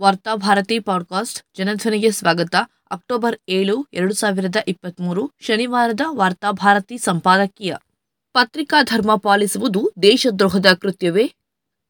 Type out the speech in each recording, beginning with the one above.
Varthabharati podcast ಜನಧ್ವನಿಗೆ ಸ್ವಾಗತ. October ಏಳು, ಎರಡು ಸಾವಿರದ ಇಪ್ಪತ್ತ್ಮೂರು ಶನಿವಾರದ ವಾರ್ತಾಭಾರತಿ ಸಂಪಾದಕೀಯ. ಪತ್ರಿಕಾ ಧರ್ಮ ಪಾಲಿಸುವುದು ದೇಶದ್ರೋಹದ ಕೃತ್ಯವೇ?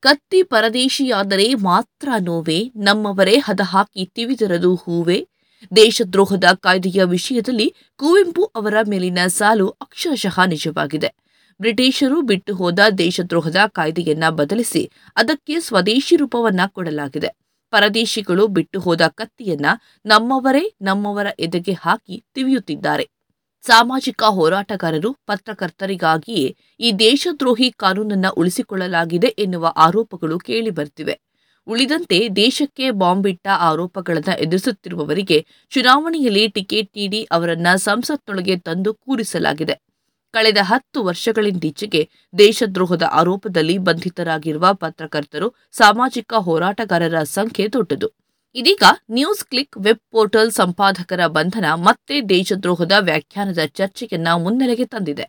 ಕತ್ತಿ ಪರದೇಶಿಯಾದರೆ ಮಾತ್ರ ನೋವೇ? ನಮ್ಮವರೇ ಹದ ಹಾಕಿ ತಿವಿದರದು ಹೂವೆ? ದೇಶದ್ರೋಹದ ಕಾಯ್ದೆಯ ವಿಷಯದಲ್ಲಿ ಕುವೆಂಪು ಅವರ ಮೇಲಿನ ಸಾಲು ಅಕ್ಷರಶಃ ನಿಜವಾಗಿದೆ. ಬ್ರಿಟಿಷರು ಬಿಟ್ಟು ಹೋದ ದೇಶದ್ರೋಹದ ಕಾಯ್ದೆಯನ್ನ ಬದಲಿಸಿ ಅದಕ್ಕೆ ಸ್ವದೇಶಿ ರೂಪವನ್ನ ಕೊಡಲಾಗಿದೆ. ಪರದೇಶಿಗಳು ಬಿಟ್ಟು ಹೋದ ಕತ್ತಿಯನ್ನ ನಮ್ಮವರೇ ನಮ್ಮವರ ಎದೆಗೆ ಹಾಕಿ ತಿವಿಯುತ್ತಿದ್ದಾರೆ. ಸಾಮಾಜಿಕ ಹೋರಾಟಗಾರರು ಪತ್ರಕರ್ತರಿಗಾಗಿಯೇ ಈ ದೇಶದ್ರೋಹಿ ಕಾನೂನನ್ನ ಉಳಿಸಿಕೊಳ್ಳಲಾಗಿದೆ ಎನ್ನುವ ಆರೋಪಗಳು ಕೇಳಿಬರ್ತಿವೆ. ಉಳಿದಂತೆ ದೇಶಕ್ಕೆ ಬಾಂಬ್ ಬಿಟ್ಟ ಆರೋಪಗಳನ್ನು ಎದುರಿಸುತ್ತಿರುವವರಿಗೆ ಚುನಾವಣೆಯಲ್ಲಿ ಟಿಕೆಟ್ ನೀಡಿ ಅವರನ್ನ ಸಂಸತ್ನೊಳಗೆ ತಂದು ಕೂರಿಸಲಾಗಿದೆ. ಕಳೆದ ಹತ್ತು ವರ್ಷಗಳಿಂದೀಚೆಗೆ ದೇಶದ್ರೋಹದ ಆರೋಪದಲ್ಲಿ ಬಂಧಿತರಾಗಿರುವ ಪತ್ರಕರ್ತರು ಸಾಮಾಜಿಕ ಹೋರಾಟಗಾರರ ಸಂಖ್ಯೆ ದೊಡ್ಡದು. ಇದೀಗ ನ್ಯೂಸ್ ಕ್ಲಿಕ್ ವೆಬ್ ಪೋರ್ಟಲ್ ಸಂಪಾದಕರ ಬಂಧನ ಮತ್ತೆ ದೇಶದ್ರೋಹದ ವ್ಯಾಖ್ಯಾನದ ಚರ್ಚೆಯನ್ನ ಮುನ್ನೆಲೆಗೆ ತಂದಿದೆ.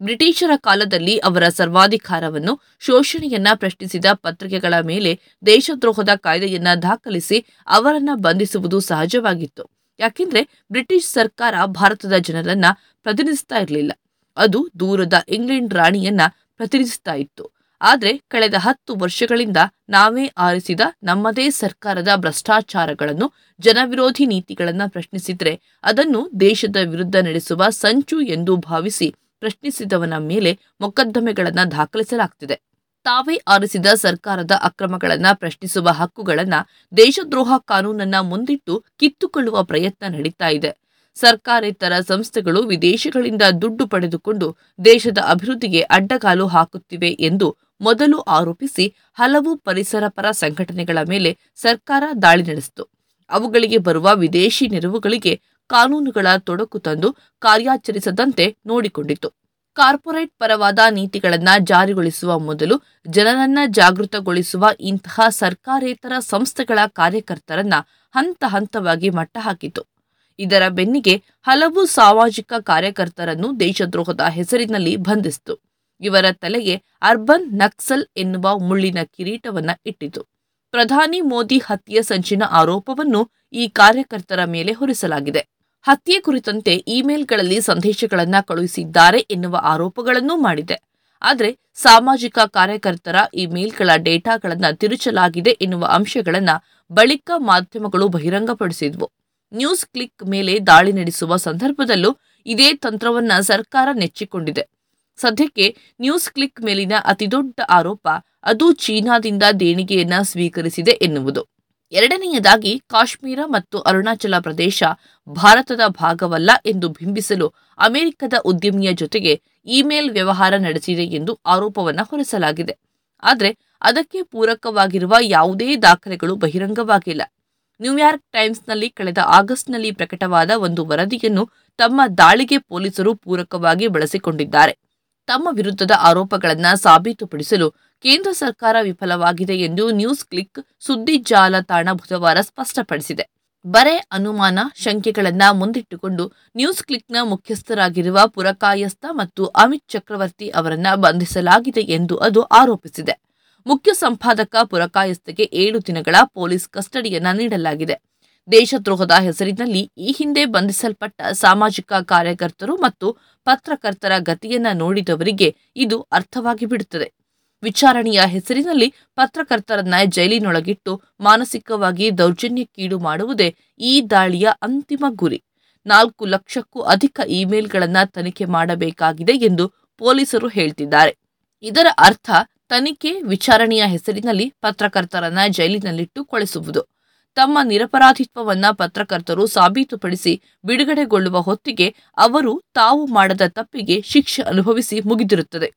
ಬ್ರಿಟಿಷರ ಕಾಲದಲ್ಲಿ ಅವರ ಸರ್ವಾಧಿಕಾರವನ್ನು ಶೋಷಣೆಯನ್ನ ಪ್ರಶ್ನಿಸಿದ ಪತ್ರಿಕೆಗಳ ಮೇಲೆ ದೇಶದ್ರೋಹದ ಕಾಯ್ದೆಯನ್ನ ದಾಖಲಿಸಿ ಅವರನ್ನ ಬಂಧಿಸುವುದು ಸಹಜವಾಗಿತ್ತು. ಯಾಕೆಂದ್ರೆ ಬ್ರಿಟಿಷ್ ಸರ್ಕಾರ ಭಾರತದ ಜನರನ್ನ ಪ್ರತಿನಿಧಿಸ್ತಾ ಇರಲಿಲ್ಲ. ಅದು ದೂರದ ಇಂಗ್ಲೆಂಡ್ ರಾಣಿಯನ್ನ ಪ್ರತಿನಿಧಿಸ್ತಾ ಇತ್ತು. ಆದರೆ ಕಳೆದ ಹತ್ತು ವರ್ಷಗಳಿಂದ ನಾವೇ ಆರಿಸಿದ ನಮ್ಮದೇ ಸರ್ಕಾರದ ಭ್ರಷ್ಟಾಚಾರಗಳನ್ನು, ಜನವಿರೋಧಿ ನೀತಿಗಳನ್ನು ಪ್ರಶ್ನಿಸಿದರೆ ಅದನ್ನು ದೇಶದ ವಿರುದ್ಧ ನಡೆಸುವ ಸಂಚು ಎಂದು ಭಾವಿಸಿ ಪ್ರಶ್ನಿಸಿದವನ ಮೇಲೆ ಮೊಕದ್ದಮೆಗಳನ್ನು ದಾಖಲಿಸಲಾಗ್ತಿದೆ. ತಾವೇ ಆರಿಸಿದ ಸರ್ಕಾರದ ಅಕ್ರಮಗಳನ್ನು ಪ್ರಶ್ನಿಸುವ ಹಕ್ಕುಗಳನ್ನು ದೇಶದ್ರೋಹ ಕಾನೂನನ್ನ ಮುಂದಿಟ್ಟು ಕಿತ್ತುಕೊಳ್ಳುವ ಪ್ರಯತ್ನ ನಡೀತಾ ಇದೆ. ಸರ್ಕಾರೇತರ ಸಂಸ್ಥೆಗಳು ವಿದೇಶಗಳಿಂದ ದುಡ್ಡು ಪಡೆದುಕೊಂಡು ದೇಶದ ಅಭಿವೃದ್ಧಿಗೆ ಅಡ್ಡಗಾಲು ಹಾಕುತ್ತಿವೆ ಎಂದು ಮೊದಲು ಆರೋಪಿಸಿ ಹಲವು ಪರಿಸರ ಪರ ಸಂಘಟನೆಗಳ ಮೇಲೆ ಸರ್ಕಾರ ದಾಳಿ ನಡೆಸಿತು. ಅವುಗಳಿಗೆ ಬರುವ ವಿದೇಶಿ ನೆರವುಗಳಿಗೆ ಕಾನೂನುಗಳ ತೊಡಕು ತಂದು ಕಾರ್ಯಾಚರಿಸದಂತೆ ನೋಡಿಕೊಂಡಿತು. ಕಾರ್ಪೊರೇಟ್ ಪರವಾದ ನೀತಿಗಳನ್ನು ಜಾರಿಗೊಳಿಸುವ ಮೊದಲು ಜನರನ್ನ ಜಾಗೃತಗೊಳಿಸುವ ಇಂತಹ ಸರ್ಕಾರೇತರ ಸಂಸ್ಥೆಗಳ ಕಾರ್ಯಕರ್ತರನ್ನ ಹಂತ ಹಂತವಾಗಿ ಮಟ್ಟ ಹಾಕಿತು ಇದರ ಬೆನ್ನಿಗೆ ಹಲವು ಸಾಮಾಜಿಕ ಕಾರ್ಯಕರ್ತರನ್ನು ದೇಶದ್ರೋಹದ ಹೆಸರಿನಲ್ಲಿ ಬಂಧಿಸಿತು. ಇವರ ತಲೆಗೆ ಅರ್ಬನ್ ನಕ್ಸಲ್ ಎನ್ನುವ ಮುಳ್ಳಿನ ಕಿರೀಟವನ್ನ ಇಟ್ಟಿತು. ಪ್ರಧಾನಿ ಮೋದಿ ಹತ್ಯೆ ಸಂಚಿನ ಆರೋಪವನ್ನು ಈ ಕಾರ್ಯಕರ್ತರ ಮೇಲೆ ಹೊರಿಸಲಾಗಿದೆ. ಹತ್ಯೆ ಕುರಿತಂತೆ ಇಮೇಲ್ಗಳಲ್ಲಿ ಸಂದೇಶಗಳನ್ನ ಕಳುಹಿಸಿದ್ದಾರೆ ಎನ್ನುವ ಆರೋಪಗಳನ್ನೂ ಮಾಡಿದೆ. ಆದರೆ ಸಾಮಾಜಿಕ ಕಾರ್ಯಕರ್ತರ ಈ ಮೇಲ್ಗಳ ಡೇಟಾಗಳನ್ನ ತಿರುಚಲಾಗಿದೆ ಎನ್ನುವ ಅಂಶಗಳನ್ನು ಬಳಿಕ ಮಾಧ್ಯಮಗಳು ಬಹಿರಂಗಪಡಿಸಿದ್ವು. ನ್ಯೂಸ್ ಕ್ಲಿಕ್ ಮೇಲೆ ದಾಳಿ ನಡೆಸುವ ಸಂದರ್ಭದಲ್ಲೂ ಇದೇ ತಂತ್ರವನ್ನ ಸರ್ಕಾರ ನೆಚ್ಚಿಕೊಂಡಿದೆ. ಸದ್ಯಕ್ಕೆ ನ್ಯೂಸ್ ಕ್ಲಿಕ್ ಮೇಲಿನ ಅತಿದೊಡ್ಡ ಆರೋಪ, ಅದು ಚೀನಾದಿಂದ ದೇಣಿಗೆಯನ್ನ ಸ್ವೀಕರಿಸಿದೆ ಎನ್ನುವುದು. ಎರಡನೆಯದಾಗಿ, ಕಾಶ್ಮೀರ ಮತ್ತು ಅರುಣಾಚಲ ಪ್ರದೇಶ ಭಾರತದ ಭಾಗವಲ್ಲ ಎಂದು ಬಿಂಬಿಸಲು ಅಮೆರಿಕದ ಉದ್ಯಮಿಯ ಜೊತೆಗೆ ಇಮೇಲ್ ವ್ಯವಹಾರ ನಡೆಸಿದೆ ಎಂದು ಆರೋಪವನ್ನು ಹೊರಿಸಲಾಗಿದೆ. ಆದರೆ, ಅದಕ್ಕೆ ಪೂರಕವಾಗಿರುವ ಯಾವುದೇ ದಾಖಲೆಗಳು ಬಹಿರಂಗವಾಗಿಲ್ಲ. ನ್ಯೂಯಾರ್ಕ್ ಟೈಮ್ಸ್ನಲ್ಲಿ ಕಳೆದ ಆಗಸ್ಟ್ನಲ್ಲಿ ಪ್ರಕಟವಾದ ಒಂದು ವರದಿಯನ್ನು ತಮ್ಮ ದಾಳಿಗೆ ಪೊಲೀಸರು ಪೂರಕವಾಗಿ ಬಳಸಿಕೊಂಡಿದ್ದಾರೆ. ತಮ್ಮ ವಿರುದ್ಧದ ಆರೋಪಗಳನ್ನು ಸಾಬೀತುಪಡಿಸಲು ಕೇಂದ್ರ ಸರ್ಕಾರ ವಿಫಲವಾಗಿದೆ ಎಂದು ನ್ಯೂಸ್ ಕ್ಲಿಕ್ ಸುದ್ದಿ ಜಾಲತಾಣ ಬುಧವಾರ ಸ್ಪಷ್ಟಪಡಿಸಿದೆ. ಬರೆ ಅನುಮಾನ ಶಂಕೆಗಳನ್ನ ಮುಂದಿಟ್ಟುಕೊಂಡು ನ್ಯೂಸ್ ಕ್ಲಿಕ್ನ ಮುಖ್ಯಸ್ಥರಾಗಿರುವ ಪುರಕಾಯಸ್ಥ ಮತ್ತು ಅಮಿತ್ ಚಕ್ರವರ್ತಿ ಅವರನ್ನ ಬಂಧಿಸಲಾಗಿದೆ ಎಂದು ಅದು ಆರೋಪಿಸಿದೆ. ಮುಖ್ಯ ಸಂಪಾದಕ ಪುರಕಾಯಸ್ಥಗೆ ಏಳು ದಿನಗಳ ಪೊಲೀಸ್ ಕಸ್ಟಡಿಯನ್ನ ನೀಡಲಾಗಿದೆ. ದೇಶದ್ರೋಹದ ಹೆಸರಿನಲ್ಲಿ ಈ ಹಿಂದೆ ಬಂಧಿಸಲ್ಪಟ್ಟ ಸಾಮಾಜಿಕ ಕಾರ್ಯಕರ್ತರು ಮತ್ತು ಪತ್ರಕರ್ತರ ಗತಿಯನ್ನ ನೋಡಿದವರಿಗೆ ಇದು ಅರ್ಥವಾಗಿ ಬಿಡುತ್ತದೆ. ವಿಚಾರಣೆಯ ಹೆಸರಿನಲ್ಲಿ ಪತ್ರಕರ್ತರನ್ನ ಜೈಲಿನೊಳಗಿಟ್ಟು ಮಾನಸಿಕವಾಗಿ ದೌರ್ಜನ್ಯಕ್ಕೀಡು ಮಾಡುವುದೇ ಈ ದಾಳಿಯ ಅಂತಿಮ ಗುರಿ. ನಾಲ್ಕು ಲಕ್ಷಕ್ಕೂ ಅಧಿಕ ಇಮೇಲ್ಗಳನ್ನ ತನಿಖೆ ಮಾಡಬೇಕಾಗಿದೆ ಎಂದು ಪೊಲೀಸರು ಹೇಳ್ತಿದ್ದಾರೆ. ಇದರ ಅರ್ಥ ತನಿಖೆ ವಿಚಾರಣೆಯ ಹೆಸರಿನಲ್ಲಿ ಪತ್ರಕರ್ತರನ್ನ ಜೈಲಿನಲ್ಲಿಟ್ಟು ಕೊಳಿಸುವುದು. ತಮ್ಮ ನಿರಪರಾಧಿತ್ವವನ್ನ ಪತ್ರಕರ್ತರು ಸಾಬೀತುಪಡಿಸಿ ಬಿಡುಗಡೆಗೊಳ್ಳುವ ಹೊತ್ತಿಗೆ ಅವರು ತಾವು ಮಾಡದ ತಪ್ಪಿಗೆ ಶಿಕ್ಷೆ ಅನುಭವಿಸಿ ಮುಗಿದಿರುತ್ತದೆ.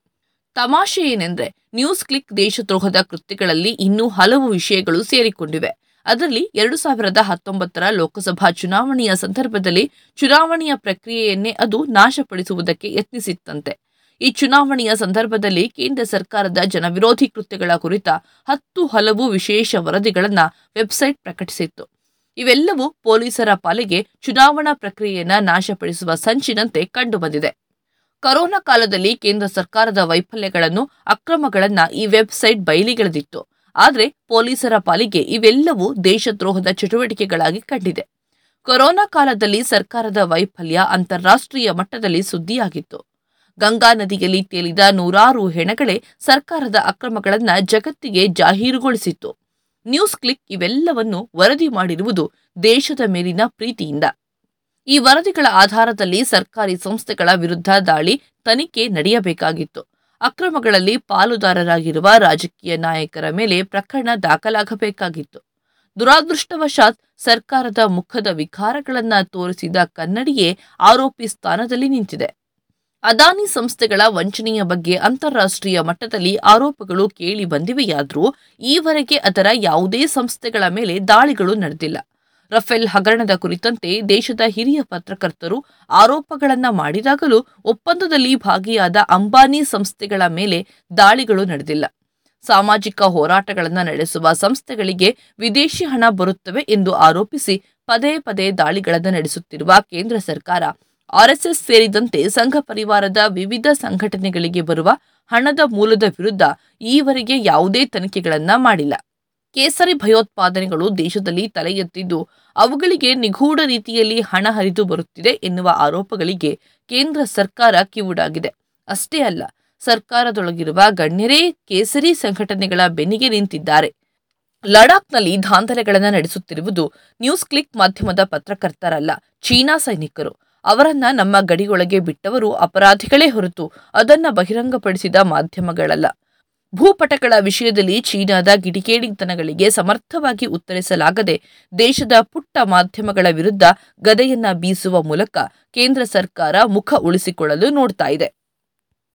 ತಮಾಷೆ ಏನೆಂದ್ರೆ ನ್ಯೂಸ್ ಕ್ಲಿಕ್ ದೇಶದ್ರೋಹದ ಕೃತ್ಯಗಳಲ್ಲಿ ಇನ್ನೂ ಹಲವು ವಿಷಯಗಳು ಸೇರಿಕೊಂಡಿವೆ. ಅದರಲ್ಲಿ ಎರಡು ಸಾವಿರದ ಹತ್ತೊಂಬತ್ತರ ಲೋಕಸಭಾ ಚುನಾವಣೆಯ ಸಂದರ್ಭದಲ್ಲಿ ಚುನಾವಣೆಯ ಪ್ರಕ್ರಿಯೆಯನ್ನೇ ಅದು ನಾಶಪಡಿಸುವುದಕ್ಕೆ ಯತ್ನಿಸಿತ್ತಂತೆ. ಈ ಚುನಾವಣೆಯ ಸಂದರ್ಭದಲ್ಲಿ ಕೇಂದ್ರ ಸರ್ಕಾರದ ಜನವಿರೋಧಿ ಕೃತ್ಯಗಳ ಕುರಿತ ಹತ್ತು ಹಲವು ವಿಶೇಷ ವರದಿಗಳನ್ನು ವೆಬ್ಸೈಟ್ ಪ್ರಕಟಿಸಿತ್ತು. ಇವೆಲ್ಲವೂ ಪೊಲೀಸರ ಪಾಲಿಗೆ ಚುನಾವಣಾ ಪ್ರಕ್ರಿಯೆಯನ್ನು ನಾಶಪಡಿಸುವ ಸಂಚಿನಂತೆ ಕಂಡುಬಂದಿದೆ. ಕೊರೋನಾ ಕಾಲದಲ್ಲಿ ಕೇಂದ್ರ ಸರ್ಕಾರದ ವೈಫಲ್ಯಗಳನ್ನು, ಅಕ್ರಮಗಳನ್ನು ಈ ವೆಬ್ಸೈಟ್ ಬಯಲಿಗೆಳೆದಿತ್ತು. ಆದರೆ ಪೊಲೀಸರ ಪಾಲಿಗೆ ಇವೆಲ್ಲವೂ ದೇಶದ್ರೋಹದ ಚಟುವಟಿಕೆಗಳಾಗಿ ಕಂಡಿದೆ. ಕೊರೋನಾ ಕಾಲದಲ್ಲಿ ಸರ್ಕಾರದ ವೈಫಲ್ಯ ಅಂತಾರಾಷ್ಟ್ರೀಯ ಮಟ್ಟದಲ್ಲಿ ಸುದ್ದಿಯಾಗಿತ್ತು. ಗಂಗಾ ನದಿಯಲ್ಲಿ ತೇಲಿದ ನೂರಾರು ಹೆಣಗಳೇ ಸರ್ಕಾರದ ಅಕ್ರಮಗಳನ್ನು ಜಗತ್ತಿಗೆ ಜಾಹೀರುಗೊಳಿಸಿತ್ತು. ನ್ಯೂಸ್ ಕ್ಲಿಕ್ ಇವೆಲ್ಲವನ್ನು ವರದಿ ಮಾಡಿರುವುದು ದೇಶದ ಮೇಲಿನ ಪ್ರೀತಿಯಿಂದ. ಈ ವರದಿಗಳ ಆಧಾರದಲ್ಲಿ ಸರ್ಕಾರಿ ಸಂಸ್ಥೆಗಳ ವಿರುದ್ಧ ದಾಳಿ ತನಿಖೆ ನಡೆಯಬೇಕಾಗಿತ್ತು. ಅಕ್ರಮಗಳಲ್ಲಿ ಪಾಲುದಾರರಾಗಿರುವ ರಾಜಕೀಯ ನಾಯಕರ ಮೇಲೆ ಪ್ರಕರಣ ದಾಖಲಾಗಬೇಕಾಗಿತ್ತು. ದುರಾದೃಷ್ಟವಶಾತ್ ಸರ್ಕಾರದ ಮುಖದ ವಿಕಾರಗಳನ್ನು ತೋರಿಸಿದ ಕನ್ನಡಿಯೇ ಆರೋಪಿ ಸ್ಥಾನದಲ್ಲಿ ನಿಂತಿದೆ. ಅದಾನಿ ಸಂಸ್ಥೆಗಳ ವಂಚನೆಯ ಬಗ್ಗೆ ಅಂತಾರಾಷ್ಟ್ರೀಯ ಮಟ್ಟದಲ್ಲಿ ಆರೋಪಗಳು ಕೇಳಿ ಬಂದಿವೆಯಾದರೂ ಈವರೆಗೆ ಅದರ ಯಾವುದೇ ಸಂಸ್ಥೆಗಳ ಮೇಲೆ ದಾಳಿಗಳು ನಡೆದಿಲ್ಲ. ರಫೇಲ್ ಹಗರಣದ ಕುರಿತಂತೆ ದೇಶದ ಹಿರಿಯ ಪತ್ರಕರ್ತರು ಆರೋಪಗಳನ್ನು ಮಾಡಿದಾಗಲೂ ಒಪ್ಪಂದದಲ್ಲಿ ಭಾಗಿಯಾದ ಅಂಬಾನಿ ಸಂಸ್ಥೆಗಳ ಮೇಲೆ ದಾಳಿಗಳು ನಡೆದಿಲ್ಲ. ಸಾಮಾಜಿಕ ಹೋರಾಟಗಳನ್ನು ನಡೆಸುವ ಸಂಸ್ಥೆಗಳಿಗೆ ವಿದೇಶಿ ಹಣ ಬರುತ್ತವೆ ಎಂದು ಆರೋಪಿಸಿ ಪದೇ ಪದೇ ದಾಳಿಗಳನ್ನು ನಡೆಸುತ್ತಿರುವ ಕೇಂದ್ರ ಸರ್ಕಾರ ಆರ್ಎಸ್ಎಸ್ ಸೇರಿದಂತೆ ಸಂಘ ಪರಿವಾರದ ವಿವಿಧ ಸಂಘಟನೆಗಳಿಗೆ ಬರುವ ಹಣದ ಮೂಲದ ವಿರುದ್ಧ ಈವರೆಗೆ ಯಾವುದೇ ತನಿಖೆಗಳನ್ನ ಮಾಡಿಲ್ಲ. ಕೇಸರಿ ಭಯೋತ್ಪಾದನೆಗಳು ದೇಶದಲ್ಲಿ ತಲೆ ಎತ್ತಿದ್ದು, ಅವುಗಳಿಗೆ ನಿಗೂಢ ರೀತಿಯಲ್ಲಿ ಹಣ ಹರಿದು ಬರುತ್ತಿದೆ ಎನ್ನುವ ಆರೋಪಗಳಿಗೆ ಕೇಂದ್ರ ಸರ್ಕಾರ ಕಿವುಡಾಗಿದೆ. ಅಷ್ಟೇ ಅಲ್ಲ, ಸರ್ಕಾರದೊಳಗಿರುವ ಗಣ್ಯರೇ ಕೇಸರಿ ಸಂಘಟನೆಗಳ ಬೆನ್ನಿಗೆ ನಿಂತಿದ್ದಾರೆ. ಲಡಾಖ್ನಲ್ಲಿ ದಾಂಧಲೆಗಳನ್ನು ನಡೆಸುತ್ತಿರುವುದು ನ್ಯೂಸ್ ಕ್ಲಿಕ್ ಮಾಧ್ಯಮದ ಪತ್ರಕರ್ತರಲ್ಲ, ಚೀನಾ ಸೈನಿಕರು. ಅವರನ್ನ ನಮ್ಮ ಗಡಿಯೊಳಗೆ ಬಿಟ್ಟವರು ಅಪರಾಧಿಗಳೇ ಹೊರತು ಅದನ್ನ ಬಹಿರಂಗಪಡಿಸಿದ ಮಾಧ್ಯಮಗಳಲ್ಲ. ಭೂಪಟಗಳ ವಿಷಯದಲ್ಲಿ ಚೀನಾದ ಗಿಡಿಗೇಡಿತನಗಳಿಗೆ ಸಮರ್ಥವಾಗಿ ಉತ್ತರಿಸಲಾಗದೆ ದೇಶದ ಪುಟ್ಟ ಮಾಧ್ಯಮಗಳ ವಿರುದ್ಧ ಗದೆಯನ್ನ ಬೀಸುವ ಮೂಲಕ ಕೇಂದ್ರ ಸರ್ಕಾರ ಮುಖ ಉಳಿಸಿಕೊಳ್ಳಲು ನೋಡ್ತಾ ಇದೆ.